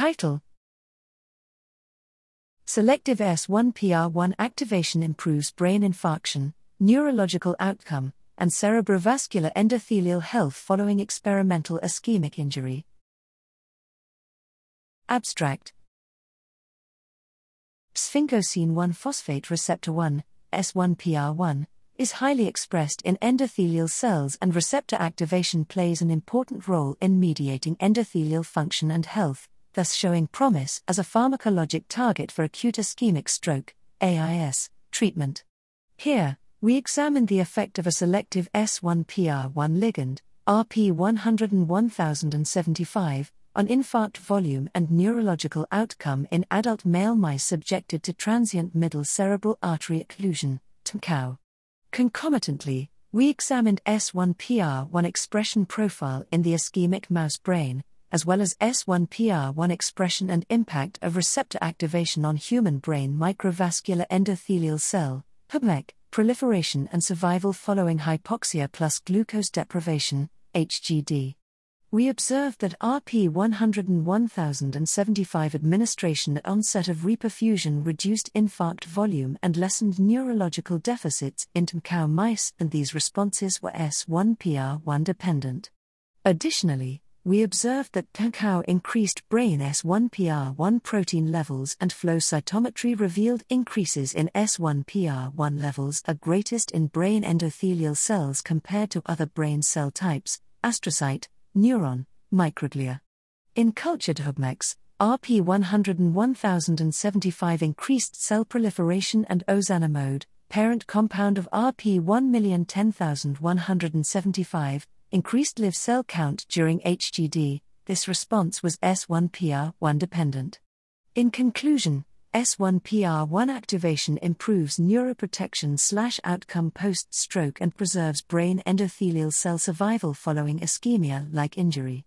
Title Selective S1PR1 activation improves brain infarction, neurological outcome, and cerebrovascular endothelial health following experimental ischemic injury. Abstract Sphingosine 1 phosphate receptor 1, S1PR1, is highly expressed in endothelial cells, and receptor activation plays an important role in mediating endothelial function and health, thus showing promise as a pharmacologic target for acute ischemic stroke AIS, treatment. Here, we examined the effect of a selective S1PR1 ligand, RP101075, on infarct volume and neurological outcome in adult male mice subjected to transient middle cerebral artery occlusion, TMCAO. Concomitantly, we examined S1PR1 expression profile in the ischemic mouse brain, as well as S1PR1 expression and impact of receptor activation on human brain microvascular endothelial cell (HBMEC) proliferation and survival following hypoxia plus glucose deprivation (HGD). We observed that RP 101075 administration at onset of reperfusion reduced infarct volume and lessened neurological deficits in TMCAO mice, and these responses were S1PR1 dependent. Additionally, we observed that TMCAO increased brain S1PR1 protein levels and flow cytometry revealed increases in S1PR1 levels are greatest in brain endothelial cells compared to other brain cell types, astrocyte, neuron, microglia. In cultured HBMECs, RP 101075 increased cell proliferation and ozanimod, parent compound of RP 1010175, increased live cell count during HGD, this response was S1PR1 dependent. In conclusion, S1PR1 activation improves neuroprotection slash outcome post stroke and preserves brain endothelial cell survival following ischemia like injury.